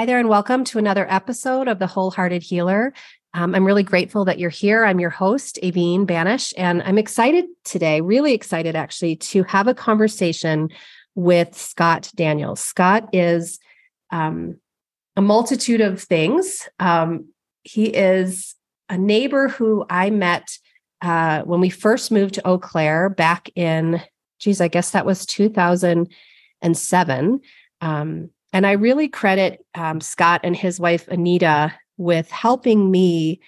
Hi there, and welcome to another episode of The Wholehearted Healer. Um, I'm really grateful that you're here. I'm your host, Aveen Banish, and I'm excited today, really excited actually, to have a conversation with Scott Daniels. Scott is um, a multitude of things. Um, he is a neighbor who I met uh, when we first moved to Eau Claire back in, geez, I guess that was 2007. Um, and I really credit um, Scott and his wife, Anita, with helping me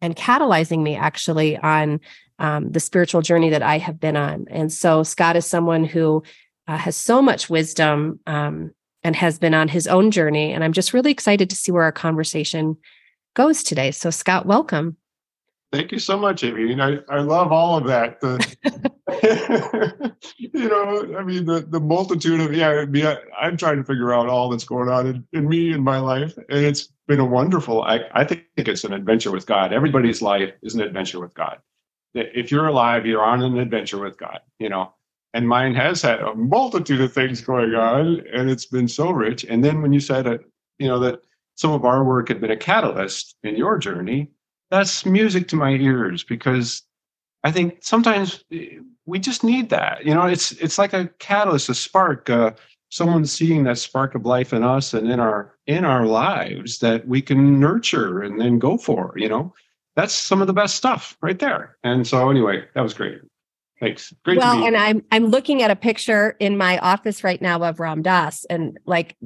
and catalyzing me actually on um, the spiritual journey that I have been on. And so Scott is someone who uh, has so much wisdom um, and has been on his own journey. And I'm just really excited to see where our conversation goes today. So, Scott, welcome. Thank you so much, Amy. I, I love all of that. The, you know, I mean, the, the multitude of, yeah, I mean, I, am trying to figure out all that's going on in, in me in my life. And it's been a wonderful, I, I think it's an adventure with God. Everybody's life is an adventure with God. If you're alive, you're on an adventure with God, you know. And mine has had a multitude of things going on, and it's been so rich. And then when you said it, you know, that some of our work had been a catalyst in your journey, that's music to my ears because I think sometimes eh, we just need that. You know, it's it's like a catalyst, a spark, uh, someone seeing that spark of life in us and in our in our lives that we can nurture and then go for. You know, that's some of the best stuff right there. And so, anyway, that was great. Thanks. Great. Well, and I'm I'm looking at a picture in my office right now of Ram Dass, and like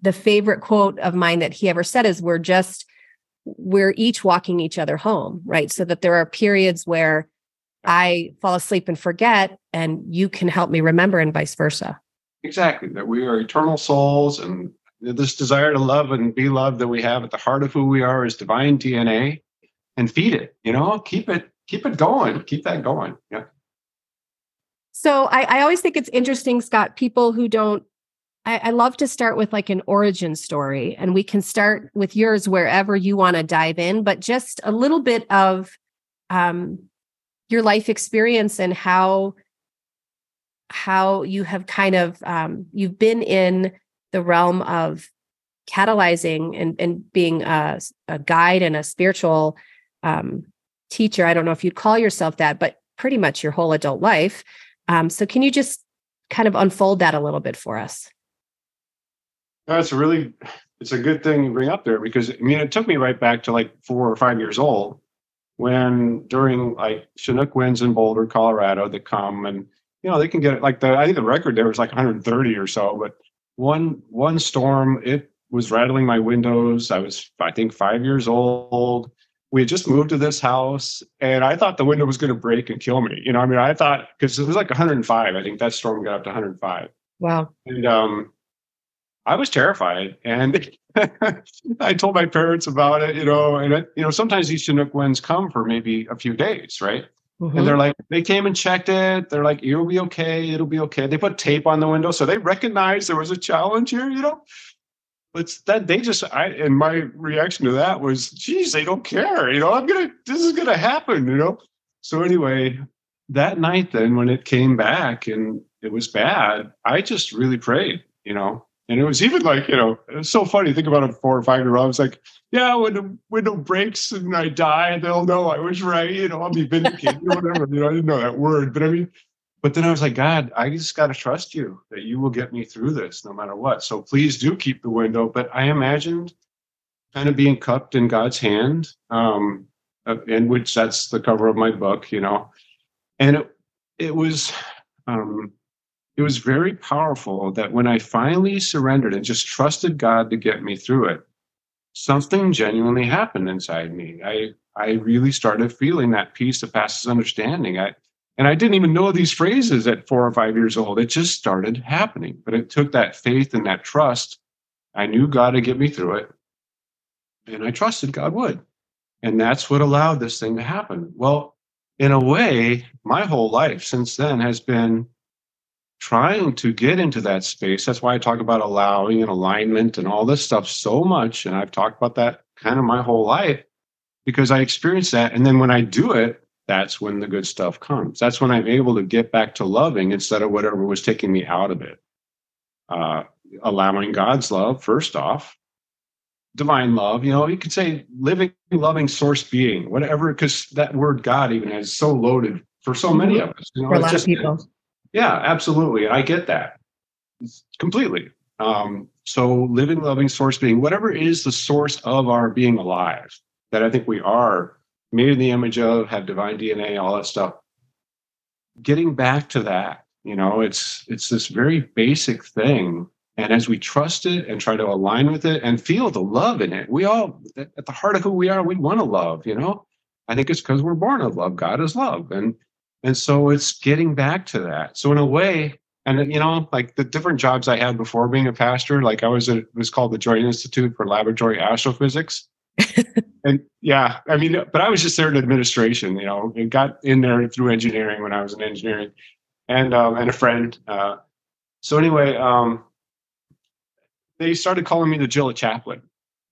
the favorite quote of mine that he ever said is, "We're just." We're each walking each other home, right? So that there are periods where I fall asleep and forget, and you can help me remember, and vice versa. Exactly. That we are eternal souls, and this desire to love and be loved that we have at the heart of who we are is divine DNA, and feed it. You know, keep it, keep it going, keep that going. Yeah. So I, I always think it's interesting, Scott. People who don't I, I, love to start with like an origin story, and we can start with yours wherever you want to dive in, but just a little bit of um, your life experience and how how you have kind of um, you've been in the realm of catalyzing and, and being a, a guide and a spiritual um, teacher. I don't know if you'd call yourself that, but pretty much your whole adult life. Um, so, can you just kind of unfold that a little bit for us? That's a really, it's a good thing you bring up there because I mean, it took me right back to like four or five years old when during like Chinook winds in Boulder, Colorado that come and, you know, they can get like the, I think the record there was like 130 or so, but one, one storm, it was rattling my windows. I was, I think five years old. We had just moved to this house and I thought the window was going to break and kill me. You know, I mean, I thought, because it was like 105, I think that storm got up to 105. Wow. And um, I was terrified, and I told my parents about it. You know, and you know, sometimes these Chinook winds come for maybe a few days, right? Mm-hmm. And they're like, they came and checked it. They're like, it'll be okay. It'll be okay. They put tape on the window, so they recognized there was a challenge here. You know, but that they just, I and my reaction to that was, geez, they don't care. You know, I'm gonna, this is gonna happen. You know. So anyway, that night, then when it came back and it was bad, I just really prayed. You know, and it was even like, you know, it's so funny. Think about a four or five year old. I was like, yeah, when the window breaks and I die, they'll know I was right. You know, I'll be vindicated or whatever. You know, I didn't know that word. But I mean, but then I was like, God, I just got to trust you that you will get me through this no matter what. So please do keep the window. But I imagined kind of being cupped in God's hand, um, in which that's the cover of my book, you know. And it, it was, um, it was very powerful that when I finally surrendered and just trusted God to get me through it, something genuinely happened inside me. I I really started feeling that peace that passes understanding. I and I didn't even know these phrases at four or five years old. It just started happening. But it took that faith and that trust I knew God would get me through it. And I trusted God would. And that's what allowed this thing to happen. Well, in a way, my whole life since then has been trying to get into that space. That's why I talk about allowing and alignment and all this stuff so much. And I've talked about that kind of my whole life because I experienced that. And then when I do it, that's when the good stuff comes. That's when I'm able to get back to loving instead of whatever was taking me out of it. Uh, allowing God's love, first off, divine love, you know, you could say living, loving source being, whatever, because that word God even is so loaded for so many of us. You know, for a lot just, of people. Yeah, absolutely. I get that completely. Um, so living, loving source being, whatever is the source of our being alive, that I think we are made in the image of, have divine DNA, all that stuff. Getting back to that, you know, it's it's this very basic thing. And as we trust it and try to align with it and feel the love in it, we all at the heart of who we are, we want to love, you know. I think it's because we're born of love. God is love. And and so it's getting back to that. So in a way, and you know, like the different jobs I had before being a pastor, like I was at it was called the Joint Institute for Laboratory Astrophysics. and yeah, I mean, but I was just there in administration, you know, and got in there through engineering when I was in engineering, and um, and a friend. Uh, so anyway, um, they started calling me the JILA chaplain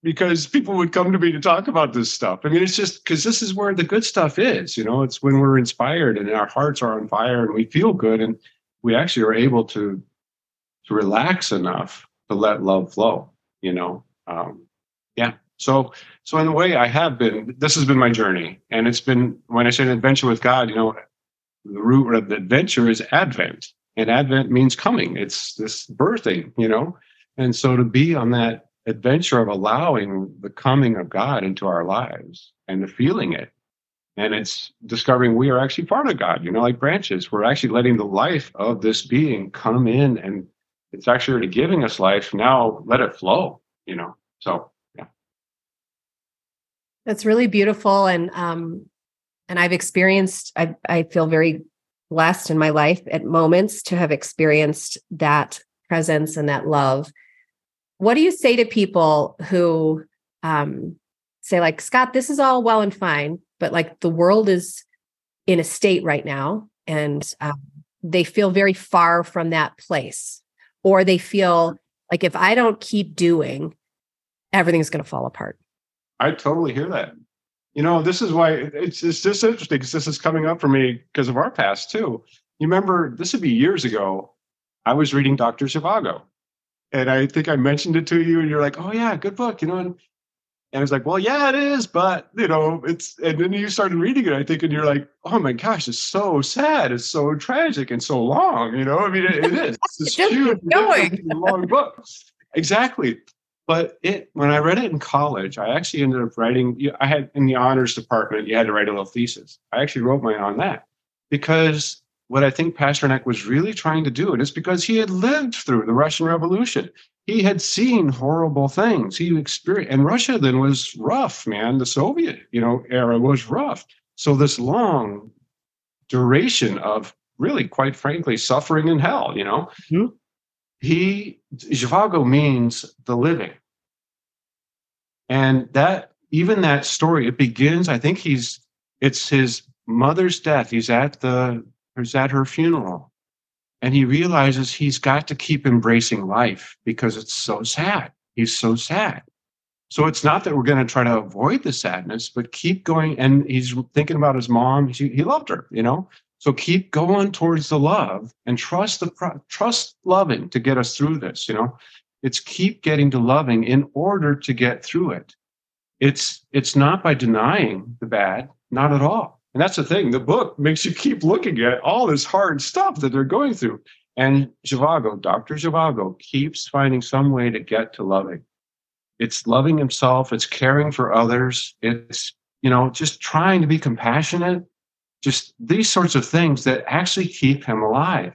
because people would come to me to talk about this stuff. I mean, it's just because this is where the good stuff is. You know, it's when we're inspired and our hearts are on fire and we feel good and we actually are able to to relax enough to let love flow. You know, um, yeah. So, so in a way, I have been. This has been my journey, and it's been when I say an adventure with God. You know, the root of the adventure is Advent, and Advent means coming. It's this birthing. You know, and so to be on that adventure of allowing the coming of God into our lives and the feeling it. And it's discovering we are actually part of God, you know, like branches. We're actually letting the life of this being come in and it's actually giving us life. Now let it flow, you know. So yeah. That's really beautiful. And um and I've experienced I I feel very blessed in my life at moments to have experienced that presence and that love what do you say to people who um, say, like, Scott, this is all well and fine, but like the world is in a state right now and um, they feel very far from that place, or they feel like if I don't keep doing, everything's going to fall apart. I totally hear that. You know, this is why it's it's just interesting because this is coming up for me because of our past too. You remember this would be years ago. I was reading Dr. Zhivago, and I think I mentioned it to you, and you're like, "Oh yeah, good book," you know. And, and I was like, "Well, yeah, it is, but you know, it's." And then you started reading it, I think, and you're like, "Oh my gosh, it's so sad, it's so tragic, and so long." You know, I mean, it, it is. It's this huge, long book. Exactly. But it when I read it in college, I actually ended up writing. I had in the honors department, you had to write a little thesis. I actually wrote mine on that because what I think Pasternak was really trying to do, and it's because he had lived through the Russian Revolution. He had seen horrible things. He experienced, and Russia then was rough, man. The Soviet, you know, era was rough. So this long duration of really, quite frankly, suffering in hell, you know, mm-hmm. he Zhivago means the living, and that even that story it begins. I think he's it's his mother's death. He's at the who's at her funeral. And he realizes he's got to keep embracing life because it's so sad. He's so sad. So it's not that we're going to try to avoid the sadness, but keep going. And he's thinking about his mom. He, he loved her, you know. So keep going towards the love and trust the trust loving to get us through this. You know, it's keep getting to loving in order to get through it. It's it's not by denying the bad, not at all. And that's the thing. The book makes you keep looking at all this hard stuff that they're going through. And Zhivago, Dr. Zhivago, keeps finding some way to get to loving. It's loving himself, it's caring for others, it's, you know, just trying to be compassionate, just these sorts of things that actually keep him alive.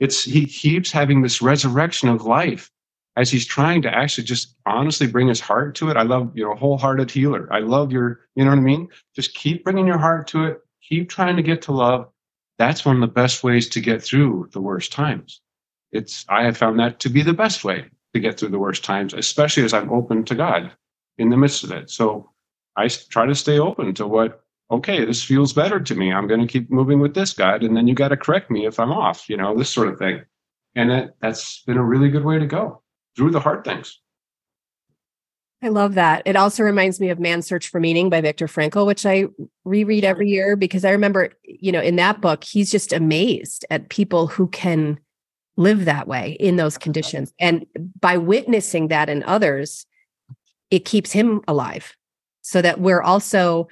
It's he keeps having this resurrection of life as he's trying to actually just honestly bring his heart to it. I love, you know, wholehearted healer. I love your, you know what I mean? Just keep bringing your heart to it. Keep trying to get to love. That's one of the best ways to get through the worst times. It's, I have found that to be the best way. to get through the worst times, especially as I'm open to God in the midst of it. So I try to stay open to what, okay, this feels better to me. I'm going to keep moving with this God. And then you got to correct me if I'm off, you know, this sort of thing. And that, that's been a really good way to go through the hard things. I love that. It also reminds me of Man's Search for Meaning by Viktor Frankl, which I reread every year because I remember, you know, in that book, he's just amazed at people who can live that way in those conditions. And by witnessing that in others, it keeps him alive. So that we're also,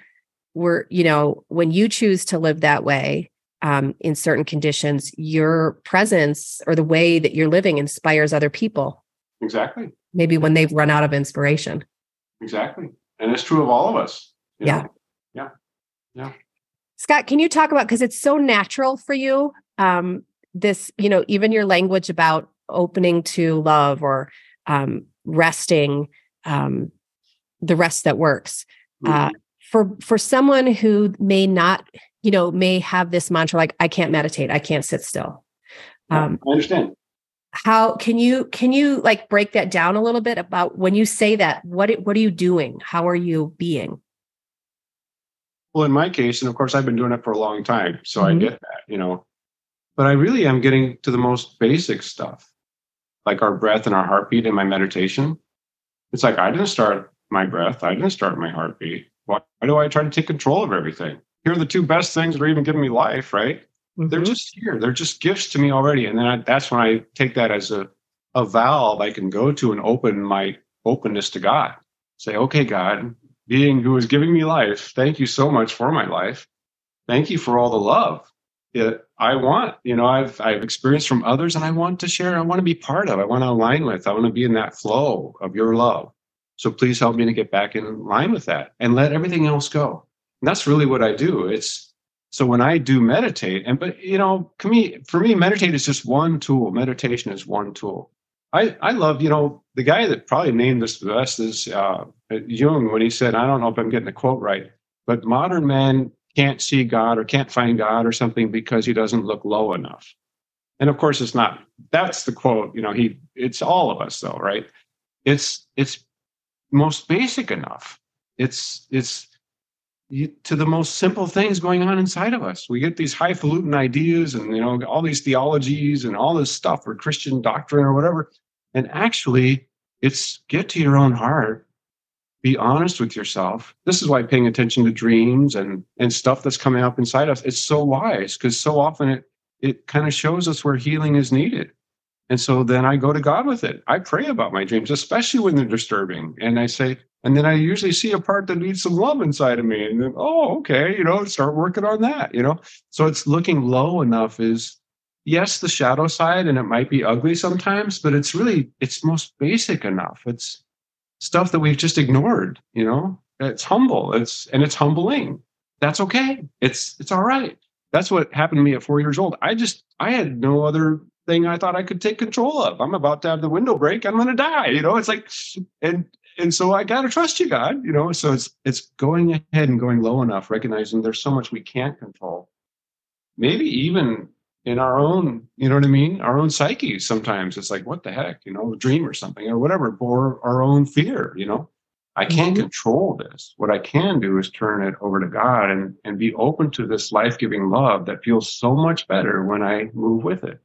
we're, you know, when you choose to live that way um, in certain conditions, your presence or the way that you're living inspires other people. Exactly maybe when they've run out of inspiration. Exactly. And it's true of all of us. Yeah. Know? Yeah. Yeah. Scott, can you talk about because it's so natural for you? Um, this, you know, even your language about opening to love or um, resting, um, the rest that works. Uh, mm-hmm. Uh, for for someone who may not, you know, may have this mantra like, I can't meditate, I can't sit still. Um, I understand how can you can you like break that down a little bit about when you say that what what are you doing? How are you being? Well in my case and of course i've been doing it for a long time so mm-hmm. i get that you know. But i really am getting to the most basic stuff like our breath and our heartbeat in my meditation. It's like i didn't start my breath i didn't start my heartbeat. Why, why do i try to take control of everything? Here are the two best things that are even giving me life right Mm-hmm. They're just here. They're just gifts to me already. And then I, that's when I take that as a, a valve I can go to and open my openness to God. Say, okay, God, being who is giving me life, thank you so much for my life. Thank you for all the love that I want. You know, I've I've experienced from others and I want to share. I want to be part of. I want to align with. I want to be in that flow of your love. So please help me to get back in line with that and let everything else go. And that's really what I do. It's so when I do meditate, and but you know, for me, for me, meditate is just one tool. Meditation is one tool. I I love you know the guy that probably named this the best is uh, Jung when he said I don't know if I'm getting the quote right, but modern man can't see God or can't find God or something because he doesn't look low enough. And of course, it's not. That's the quote. You know, he. It's all of us though, right? It's it's most basic enough. It's it's to the most simple things going on inside of us. We get these highfalutin ideas and you know all these theologies and all this stuff or Christian doctrine or whatever. And actually, it's get to your own heart, be honest with yourself. This is why paying attention to dreams and and stuff that's coming up inside us it's so wise because so often it it kind of shows us where healing is needed. And so then I go to God with it. I pray about my dreams, especially when they're disturbing. And I say, and then I usually see a part that needs some love inside of me. And then, oh, okay, you know, start working on that, you know? So it's looking low enough is yes, the shadow side, and it might be ugly sometimes, but it's really, it's most basic enough. It's stuff that we've just ignored, you know? It's humble. It's and it's humbling. That's okay. It's it's all right. That's what happened to me at four years old. I just I had no other thing I thought I could take control of. I'm about to have the window break. I'm going to die. You know, it's like, and and so I got to trust you, God. You know, so it's it's going ahead and going low enough, recognizing there's so much we can't control. Maybe even in our own, you know what I mean, our own psyche. Sometimes it's like, what the heck, you know, a dream or something or whatever, or our own fear. You know, I can't mm-hmm. control this. What I can do is turn it over to God and and be open to this life giving love that feels so much better when I move with it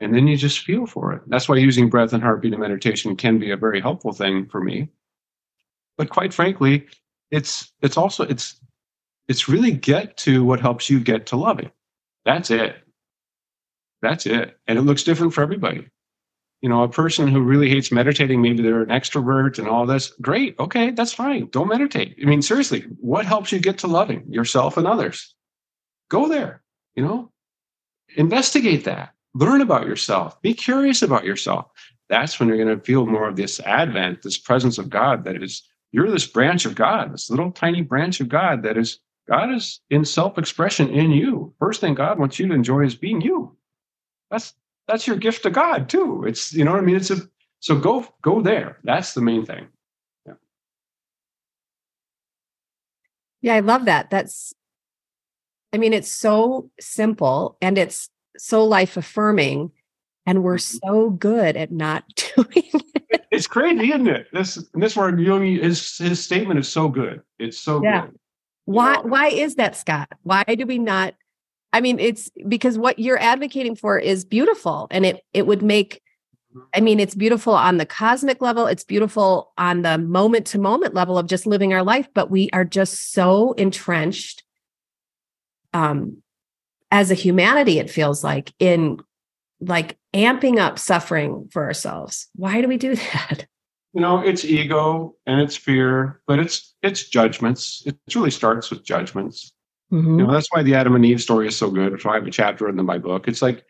and then you just feel for it. That's why using breath and heartbeat and meditation can be a very helpful thing for me. But quite frankly, it's it's also it's it's really get to what helps you get to loving. That's it. That's it. And it looks different for everybody. You know, a person who really hates meditating, maybe they're an extrovert and all this. Great. Okay, that's fine. Don't meditate. I mean, seriously, what helps you get to loving yourself and others? Go there, you know, investigate that learn about yourself, be curious about yourself. That's when you're going to feel more of this advent, this presence of God that is, you're this branch of God, this little tiny branch of God that is, God is in self expression in you. First thing God wants you to enjoy is being you. That's, that's your gift to God too. It's, you know what I mean? It's a, so go, go there. That's the main thing. Yeah. Yeah. I love that. That's, I mean, it's so simple and it's so life affirming And we're Mm-hmm. so good at not doing it. It's crazy, isn't it? This this where Jung his his statement is so good. It's so Yeah. good. Why why is that, Scott? Why do we not? I mean, it's because what you're advocating for is beautiful and it it would make I mean, it's beautiful on the cosmic level, it's beautiful on the moment to moment level of just living our life, but we are just so entrenched um as a humanity it feels like in like amping up suffering for ourselves. Why do we do that? You know, it's ego and it's fear, but it's it's judgments. It really starts with judgments. Mm-hmm. You know, that's why the Adam and Eve story is so good. So I have a chapter in my book. It's like,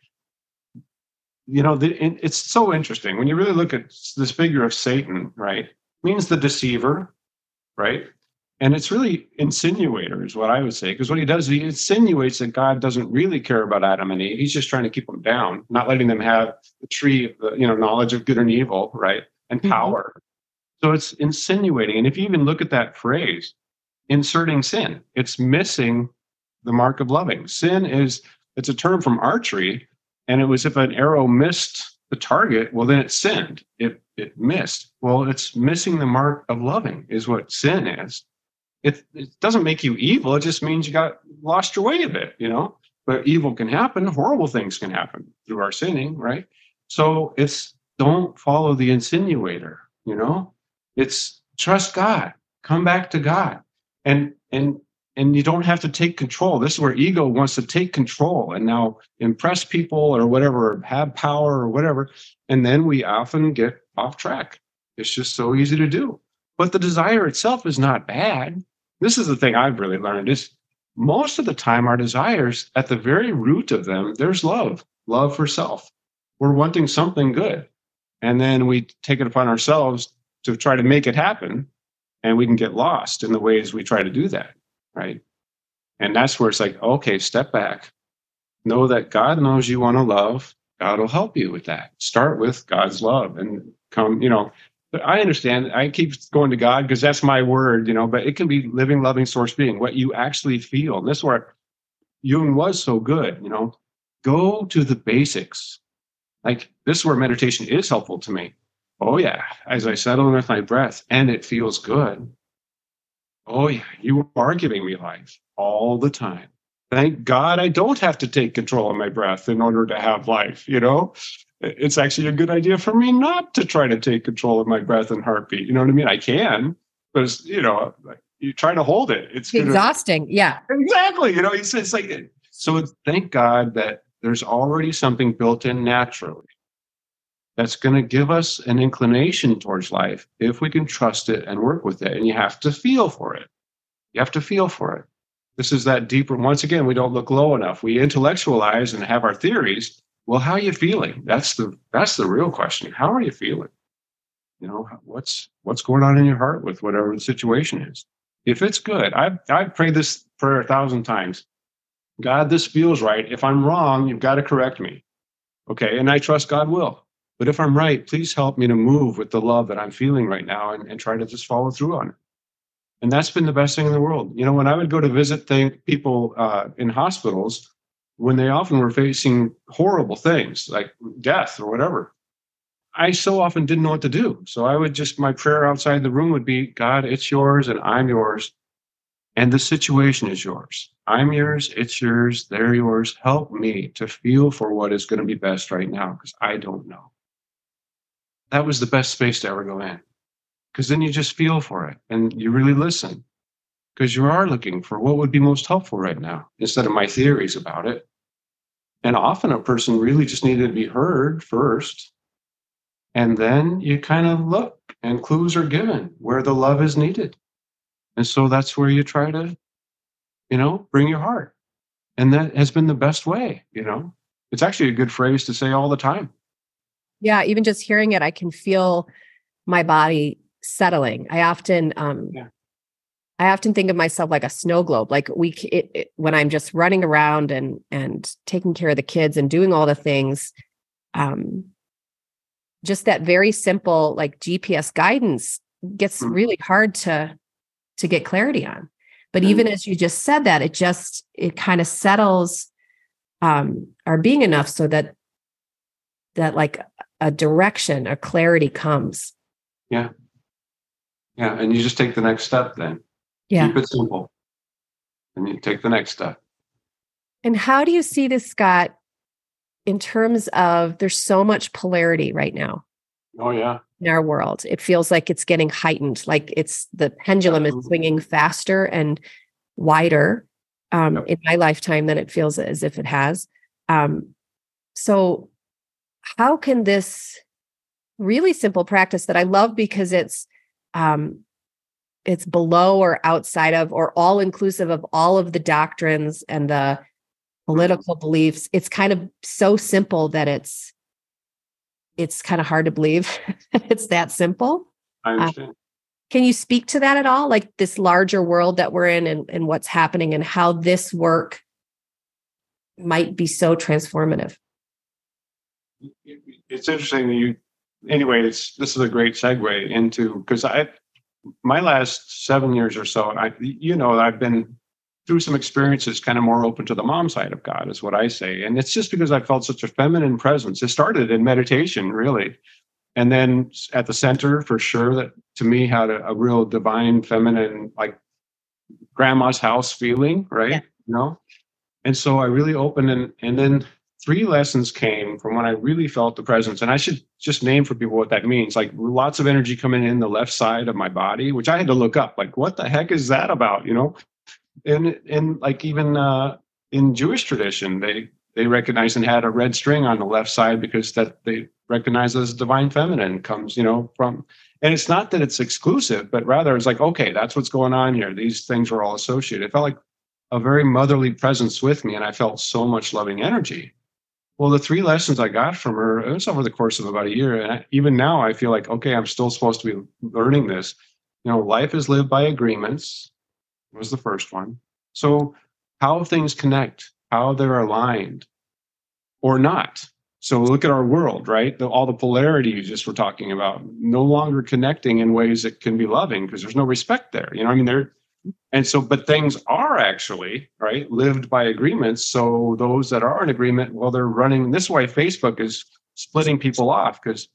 you know, the, it's so interesting when you really look at this figure of Satan, right? Means the deceiver, right? And it's really insinuator is what I would say, because what he does, he insinuates that God doesn't really care about Adam and Eve. He's just trying to keep them down, not letting them have the tree of the, you know, knowledge of good and evil, right? And Mhm. power. So it's insinuating. And if you even look at that phrase, inserting sin, it's missing the mark of loving. Sin is it's a term from archery, and it was if an arrow missed the target, well then it sinned. It it missed. Well, it's missing the mark of loving is what sin is. It it doesn't make you evil. It just means you got lost your way a bit, you know. But evil can happen. Horrible things can happen through our sinning, right? So it's don't follow the insinuator, you know. It's trust God. Come back to God and and and you don't have to take control this is where ego wants to take control and now impress people or whatever have power or whatever and then we often get off track it's just so easy to do but the desire itself is not bad this is the thing i've really learned is most of the time our desires at the very root of them there's love love for self. We're wanting something good. And then we take it upon ourselves to try to make it happen and we can get lost in the ways we try to do that right? And that's where it's like okay step back. Know that god knows you want to love. God will help you with that. Start with god's love and come you know i understand i keep going to god because that's my word you know but it can be living loving source being what you actually feel and this is where jung was so good you know go to the basics like this is where meditation is helpful to me Oh, yeah. As I settle in with my breath and it feels good. Oh, yeah. You are giving me life all the time. Thank God I don't have to take control of my breath in order to have life. You know, it's actually a good idea for me not to try to take control of my breath and heartbeat. You know what I mean? I can, but it's, you know, you try to hold it. It's gonna- Exhausting. Yeah. exactly. You know, it's, it's like, so thank God that there's already something built in naturally that's going to give us an inclination towards life if we can trust it and work with it. And you have to feel for it. You have to feel for it. This is that deeper. Once again, we don't look low enough. We intellectualize and have our theories. Well, how are you feeling? That's the that's the real question. How are you feeling? You know, what's what's going on in your heart with whatever the situation is. If it's good, I've I've prayed this prayer a thousand times. God, this feels right. If I'm wrong, you've got to correct me. Okay, and I trust God will. But if I'm right, please help me to move with the love that I'm feeling right now and, and try to just follow through on it. And that's been the best thing in the world. You know, when I would go to visit think, people uh, in hospitals, when they often were facing horrible things like death or whatever, I so often didn't know what to do. So I would just, my prayer outside the room would be God, it's yours and I'm yours. And the situation is yours. I'm yours, it's yours, they're yours. Help me to feel for what is going to be best right now because I don't know that was the best space to ever go in because then you just feel for it and you really listen because you are looking for what would be most helpful right now instead of my theories about it and often a person really just needed to be heard first and then you kind of look and clues are given where the love is needed and so that's where you try to you know bring your heart and that has been the best way you know it's actually a good phrase to say all the time Yeah. Even just hearing it, I can feel my body settling. I often, um, Yeah. I often think of myself like a snow globe. Like we, it, it, when I'm just running around and and taking care of the kids and doing all the things, um, just that very simple like GPS guidance gets Mhm. really hard to to get clarity on. But even as you just said that, it just it kind of settles um, our being enough so that that like a direction, a clarity comes. Yeah. Yeah. And you just take the next step then. Yeah. Keep it simple. And you take the next step. And how do you see this, Scott, in terms of there's so much polarity right now? Oh, yeah. In our world, it feels like it's getting heightened, like it's the pendulum is swinging faster and wider um, yep. in my lifetime than it feels as if it has. Um, so, how can this really simple practice that I love because it's um, it's below or outside of or all inclusive of all of the doctrines and the mm-hmm. political beliefs. It's kind of so simple that it's it's kind of hard to believe it's that simple. I uh, understand. uh, can you speak to that at all? Like this larger world that we're in and, and what's happening and how this work might be so transformative? It's interesting you anyway it's this is a great segue into because i my last seven years or so, I, you know, I've been through some experiences kind of more open to the mom side of God, is what I say. And it's just because I felt such a feminine presence. It started in meditation, really. And then at the center, for sure, that to me had a, a real divine, feminine, like grandma's house feeling, right? Yeah. You know? And so I really opened and and then three lessons came from when I really felt the presence. And I should just name for people what that means. Like lots of energy coming in the left side of my body, which I had to look up. Like, what the heck is that about? You know? And and like even uh in Jewish tradition, they they recognize and had a red string on the left side because that they recognize as divine feminine comes, you know, from and it's not that it's exclusive, but rather it's like, okay, that's what's going on here. These things are all associated. It felt like a very motherly presence with me, and I felt so much loving energy. Well, the three lessons I got from her, it was over the course of about a year. And even now, I feel like, okay, I'm still supposed to be learning this. You know, life is lived by agreements, was the first one. So, how things connect, how they're aligned or not. So, look at our world, right? The, all the polarity you just were talking about, no longer connecting in ways that can be loving because there's no respect there. You know, I mean, there and so, but things are actually, right, lived by agreements. So those that are in agreement, well, they're running this way. Facebook is splitting people off because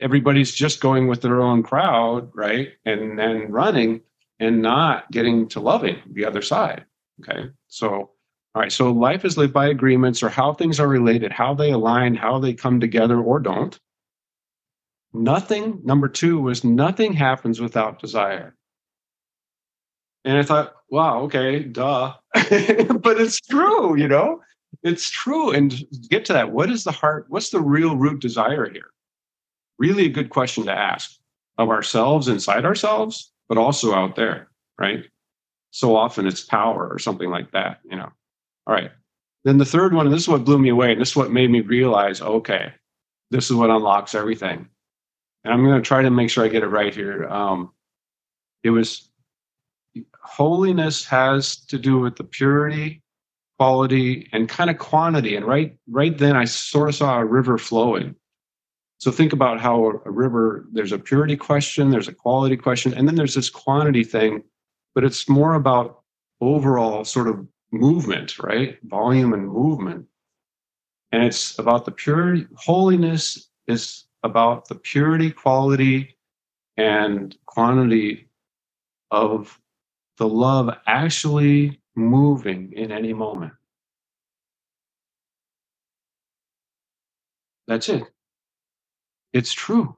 everybody's just going with their own crowd, right? And then running and not getting to loving the other side. Okay. So, all right. So life is lived by agreements or how things are related, how they align, how they come together or don't. Nothing, number two was nothing happens without desire. And I thought, wow, okay, duh. but it's true, you know, it's true. And get to that, what is the heart? What's the real root desire here? Really a good question to ask of ourselves inside ourselves, but also out there, right? So often it's power or something like that, you know. All right. Then the third one, and this is what blew me away, and this is what made me realize, okay, this is what unlocks everything. And I'm going to try to make sure I get it right here. Um, it was holiness has to do with the purity, quality, and kind of quantity. And right, right then, I sort of saw a river flowing. So think about how a river, there's a purity question, there's a quality question, and then there's this quantity thing, but it's more about overall sort of movement, right? Volume and movement. And it's about the purity. Holiness is about the purity, quality, and quantity of the love actually moving in any moment. That's it. It's true.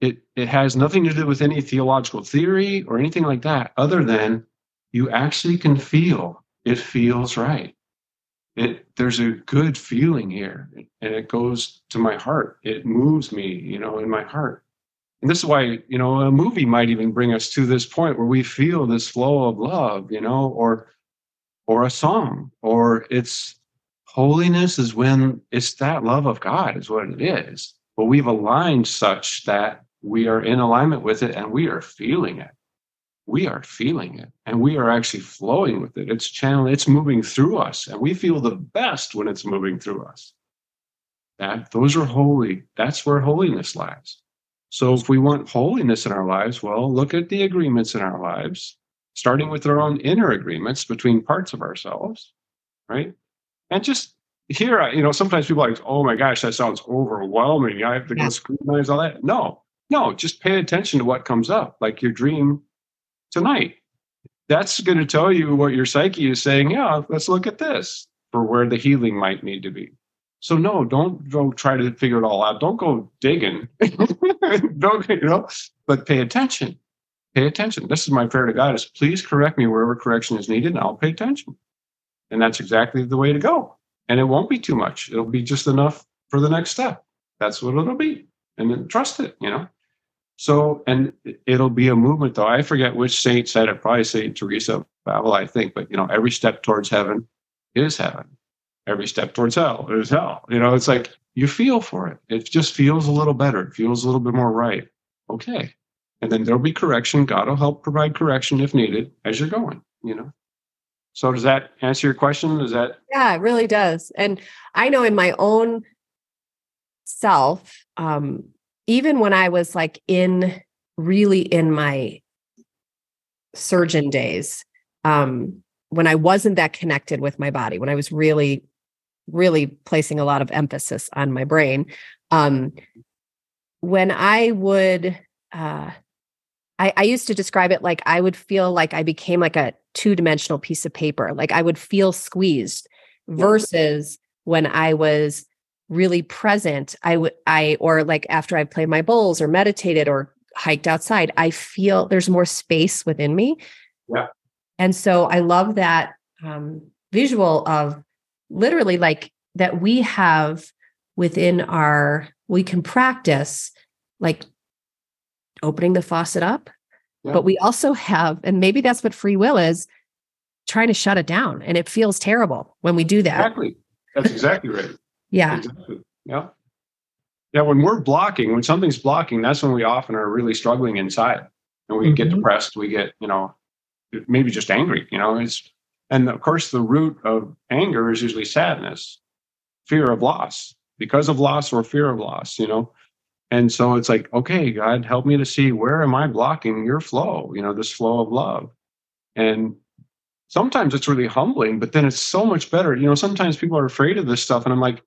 It, it has nothing to do with any theological theory or anything like that, other than you actually can feel it feels right. It, there's a good feeling here and it goes to my heart. It moves me, you know, in my heart. And this is why, you know, a movie might even bring us to this point where we feel this flow of love, you know, or or a song, or it's holiness is when it's that love of God is what it is. But we've aligned such that we are in alignment with it and we are feeling it. We are feeling it and we are actually flowing with it. It's channeling, it's moving through us, and we feel the best when it's moving through us. That those are holy. That's where holiness lies. So if we want holiness in our lives, well, look at the agreements in our lives, starting with our own inner agreements between parts of ourselves, right? And just here, you know, sometimes people are like, oh my gosh, that sounds overwhelming. I have to go scrutinize all that. No, no, just pay attention to what comes up, like your dream tonight. That's going to tell you what your psyche is saying. Yeah, let's look at this for where the healing might need to be. So no, don't go try to figure it all out. Don't go digging. don't you know? But pay attention. Pay attention. This is my prayer to God: is please correct me wherever correction is needed, and I'll pay attention. And that's exactly the way to go. And it won't be too much. It'll be just enough for the next step. That's what it'll be. And then trust it. You know. So, and it'll be a movement, though. I forget which saint said it. Probably Saint Teresa of I think. But you know, every step towards heaven is heaven every step towards hell is hell. You know, it's like you feel for it. It just feels a little better. It feels a little bit more right. Okay. And then there'll be correction. God will help provide correction if needed as you're going, you know. So does that answer your question? Is that Yeah, it really does. And I know in my own self, um, even when I was like in really in my surgeon days, um, when I wasn't that connected with my body, when I was really really placing a lot of emphasis on my brain. Um, when I would, uh, I, I used to describe it like I would feel like I became like a two dimensional piece of paper. Like I would feel squeezed versus when I was really present. I would, I, or like after I played my bowls or meditated or hiked outside, I feel there's more space within me. Yeah. And so I love that um, visual of literally like that we have within our we can practice like opening the faucet up yeah. but we also have and maybe that's what free will is trying to shut it down and it feels terrible when we do that exactly that's exactly right yeah exactly. yeah yeah when we're blocking when something's blocking that's when we often are really struggling inside and we mm-hmm. get depressed we get you know maybe just angry you know it's and of course, the root of anger is usually sadness, fear of loss, because of loss or fear of loss, you know. And so it's like, okay, God, help me to see where am I blocking your flow, you know, this flow of love. And sometimes it's really humbling, but then it's so much better. You know, sometimes people are afraid of this stuff. And I'm like,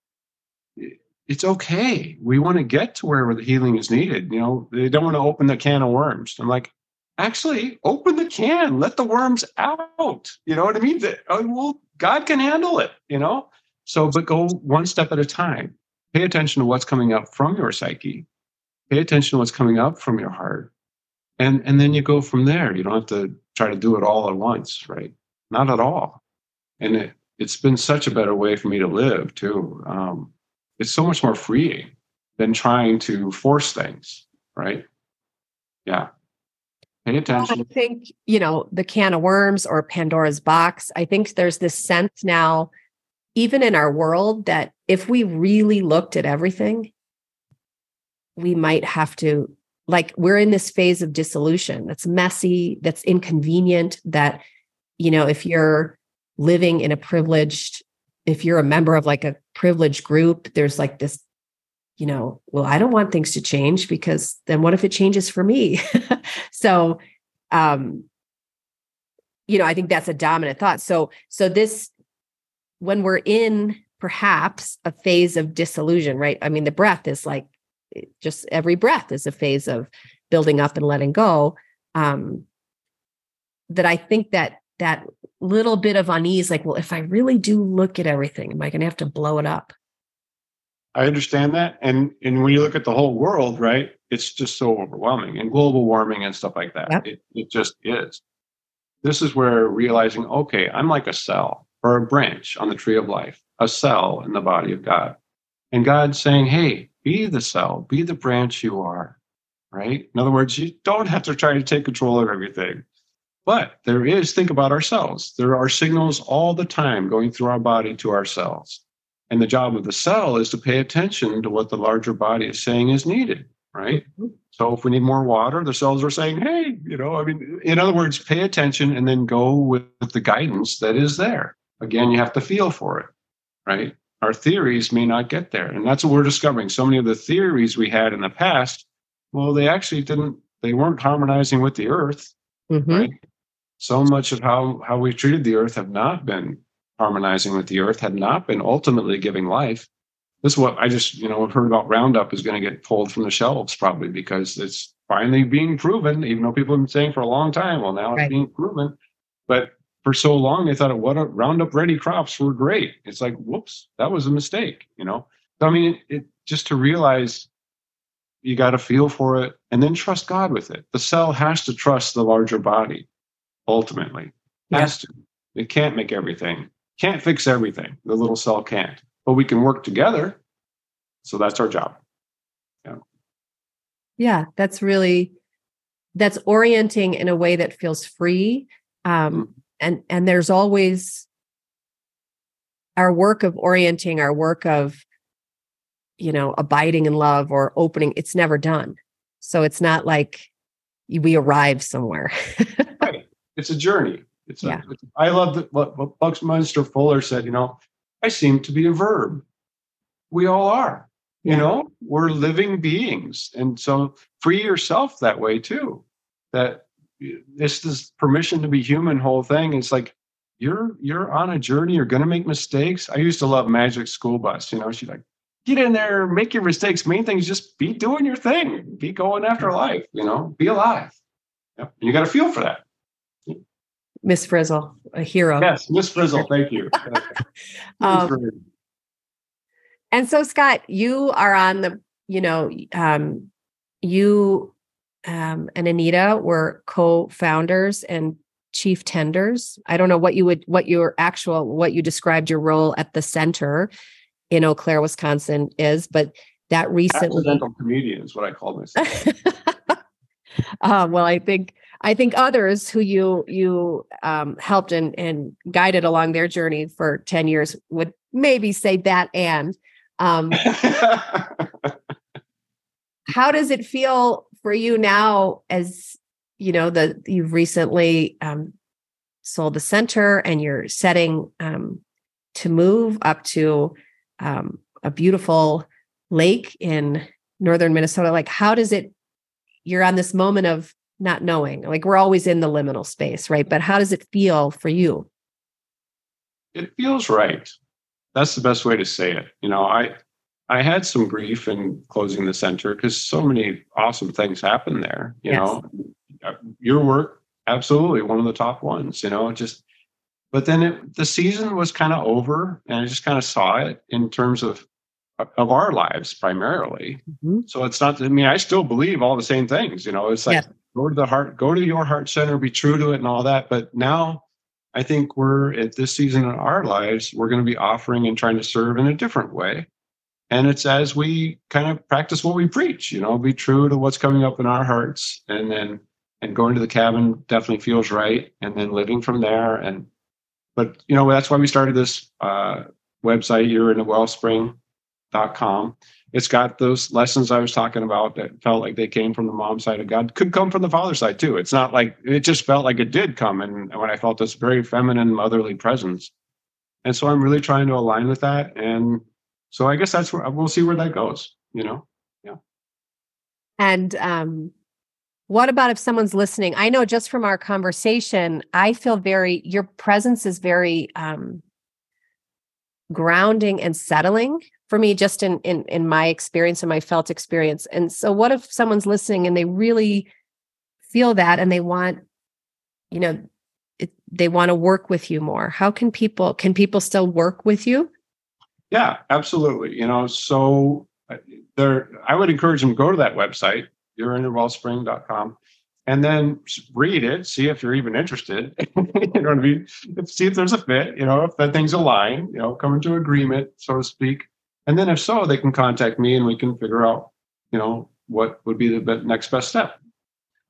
it's okay. We want to get to where the healing is needed. You know, they don't want to open the can of worms. I'm like, actually open the can, let the worms out. You know what I mean? The, oh, well, God can handle it, you know? So, but go one step at a time. Pay attention to what's coming up from your psyche. Pay attention to what's coming up from your heart. And, and then you go from there. You don't have to try to do it all at once, right? Not at all. And it, it's been such a better way for me to live, too. Um, it's so much more freeing than trying to force things, right? Yeah. Pay attention. I think, you know, the can of worms or Pandora's box, I think there's this sense now, even in our world, that if we really looked at everything, we might have to, like, we're in this phase of dissolution that's messy, that's inconvenient, that, you know, if you're living in a privileged, if you're a member of like a privileged group, there's like this you know, well, I don't want things to change because then what if it changes for me? so, um, you know, I think that's a dominant thought. So, so this, when we're in perhaps a phase of disillusion, right? I mean, the breath is like just every breath is a phase of building up and letting go. Um, that I think that that little bit of unease, like, well, if I really do look at everything, am I going to have to blow it up? I understand that. And and when you look at the whole world, right, it's just so overwhelming and global warming and stuff like that. Yep. It, it just is. This is where realizing, okay, I'm like a cell or a branch on the tree of life, a cell in the body of God. And God's saying, hey, be the cell, be the branch you are, right? In other words, you don't have to try to take control of everything. But there is, think about ourselves. There are signals all the time going through our body to our cells. And the job of the cell is to pay attention to what the larger body is saying is needed, right? Mm-hmm. So if we need more water, the cells are saying, hey, you know, I mean, in other words, pay attention and then go with the guidance that is there. Again, you have to feel for it, right? Our theories may not get there. And that's what we're discovering. So many of the theories we had in the past, well, they actually didn't, they weren't harmonizing with the earth, mm-hmm. right? So much of how, how we treated the earth have not been harmonizing with the earth, had not been ultimately giving life. This is what I just, you know, heard about Roundup is going to get pulled from the shelves probably because it's finally being proven, even though people have been saying for a long time, well, now it's being proven. But for so long, they thought, what a Roundup ready crops were great. It's like, whoops, that was a mistake, you know? So, I mean, it, just to realize you got to feel for it and then trust God with it. The cell has to trust the larger body ultimately. Yeah. Has to. It can't make everything, can't fix everything. The little cell can't, but we can work together. So that's our job. Yeah, that's really that's orienting in a way that feels free. Um, and and there's always our work of orienting, our work of you know abiding in love or opening. It's never done, so it's not like we arrive somewhere. Right. It's a journey. It's, Yeah. a, it's I love that what, what Buckminster Fuller said, you know, I seem to be a verb. We all are. You Yeah. know, we're living beings. And so free yourself that way too. That this is permission to be human whole thing. It's like you're you're on a journey, you're gonna make mistakes. I used to love Magic School Bus, you know, she's like, get in there, make your mistakes. Main thing is just be doing your thing, be going after life, you know, be alive. Yep. And you got to feel for that. Miss Frizzle, a hero. Yes, Miss Frizzle, thank you. Um, And so, Scott, you are on the, you know, um, you um, and Anita were co-founders and chief tenders. I don't know what you would, what your actual, what you described your role at the center in Eau Claire, Wisconsin is, but that recently. Accidental comedian is what I call myself. uh, well, I think I think others who you you um, helped and and guided along their journey for ten years would maybe say that. And um, how does it feel for you now as you know the you've recently um, sold the center and you're setting um, to move up to um, a beautiful lake in northern minnesota like how does it you're on this moment of not knowing like we're always in the liminal space right but how does it feel for you it feels right. That's the best way to say it. You know, I I had some grief in closing the center because so many awesome things happened there. You Yes. know, Uh, your work absolutely one of the top ones. You know, just but then it, the season was kind of over, and I just kind of saw it in terms of of our lives primarily. So it's not. I mean, I still believe all the same things. You know, it's like Yes. Go to the heart, go to your heart center, be true to it, and all that. But now, I think we're at this season in our lives, we're going to be offering and trying to serve in a different way. And it's as we kind of practice what we preach. You know, be true to what's coming up in our hearts, and then and going to the cabin definitely feels right, and then living from there. And but you know that's why we started this uh, website. yourinnerwellspring com. It's got those lessons I was talking about that felt like they came from the mom side of God. Could come from the father side too. It's not like it just felt like it did come. And when I felt this very feminine, motherly presence. And so I'm really trying to align with that. And so I guess that's where we'll see where that goes, you know? Yeah. And um, what about if someone's listening? I know just from our conversation, I feel very, your presence is very um, grounding and settling for me, just in, in, in my experience and my felt experience. And so, what if someone's listening and they really feel that and they want, you know, it, they want to work with you more? How can people, can people still work with you? Yeah, absolutely. You know, so uh, there, I would encourage them to go to that website, yourinnerwellspring.com, and then read it, see if you're even interested. you know what I mean? See if there's a fit, you know, if that thing's aligned, you know, come into agreement, so to speak. And then if so, they can contact me and we can figure out, you know, what would be the next best step.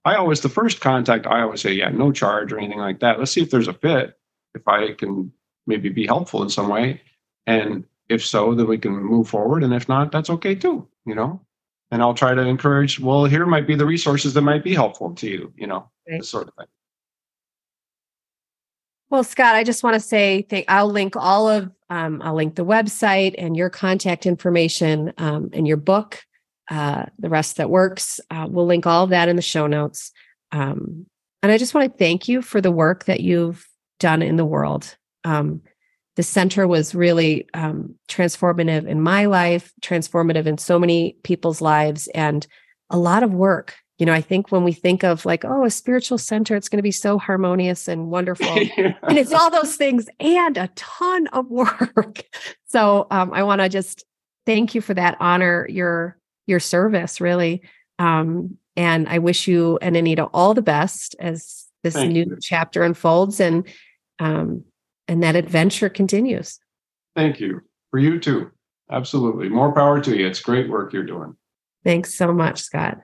I always, the first contact, I always say, yeah, no charge or anything like that. Let's see if there's a fit, if I can maybe be helpful in some way. And if so, then we can move forward. And if not, that's okay too, you know? And I'll try to encourage, well, here might be the resources that might be helpful to you, you know, Right. this sort of thing. Well, Scott, I just want to say thank, I'll link all of um, I'll link the website and your contact information um, and your book, uh, the rest that works. Uh, we'll link all of that in the show notes. Um, and I just want to thank you for the work that you've done in the world. Um, the center was really um, transformative in my life, transformative in so many people's lives, and a lot of work. You know, I think when we think of like, oh, a spiritual center, it's going to be so harmonious and wonderful. yeah. And it's all those things and a ton of work. so um, I want to just thank you for that honor your your service, really. Um, and I wish you and Anita all the best as this thank new you. chapter unfolds and um, and that adventure continues. Thank you. For you too. Absolutely. More power to you. It's great work you're doing. Thanks so much, Scott.